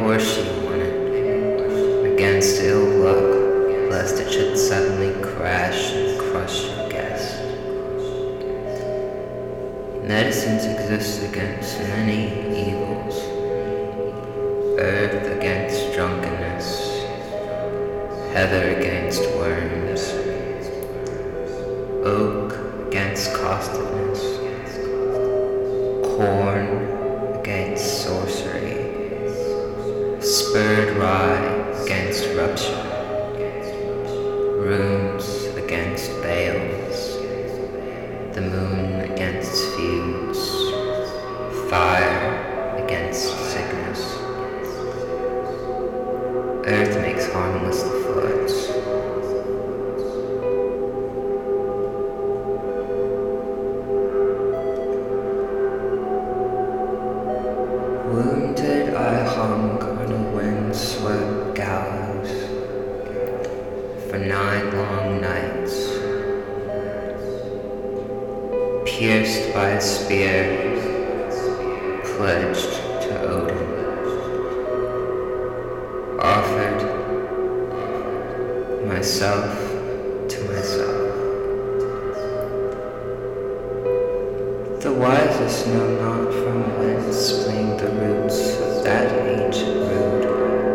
horse she wanted, against ill luck, lest it should suddenly crash and crush your guest. Medicines exist against many evils. Earth against drunkenness, heather against worms, oak against costiveness, corn spurred rye against rupture, runes against bales, the moon against feuds, fire against sickness. Earth makes harmless the floods. Wounded windswept gallows for nine long nights, pierced by a spear, pledged to Odin, offered myself to myself. Wisest know not from whence spring the roots of that ancient root.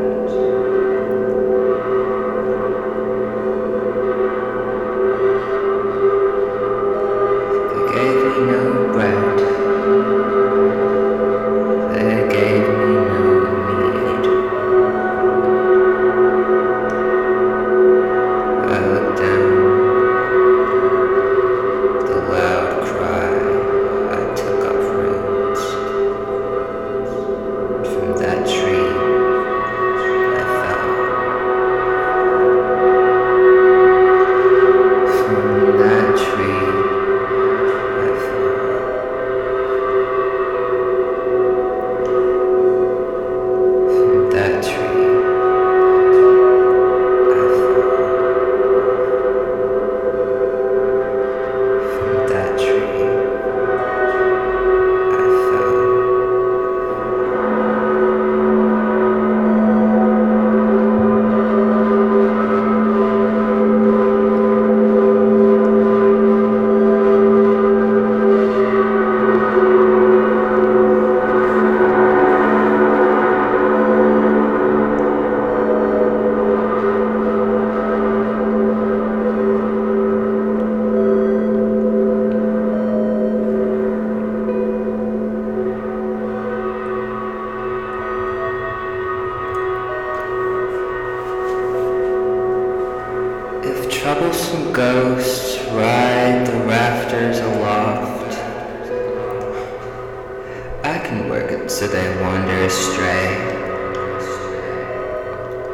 Wander astray,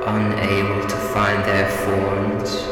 unable to find their forms,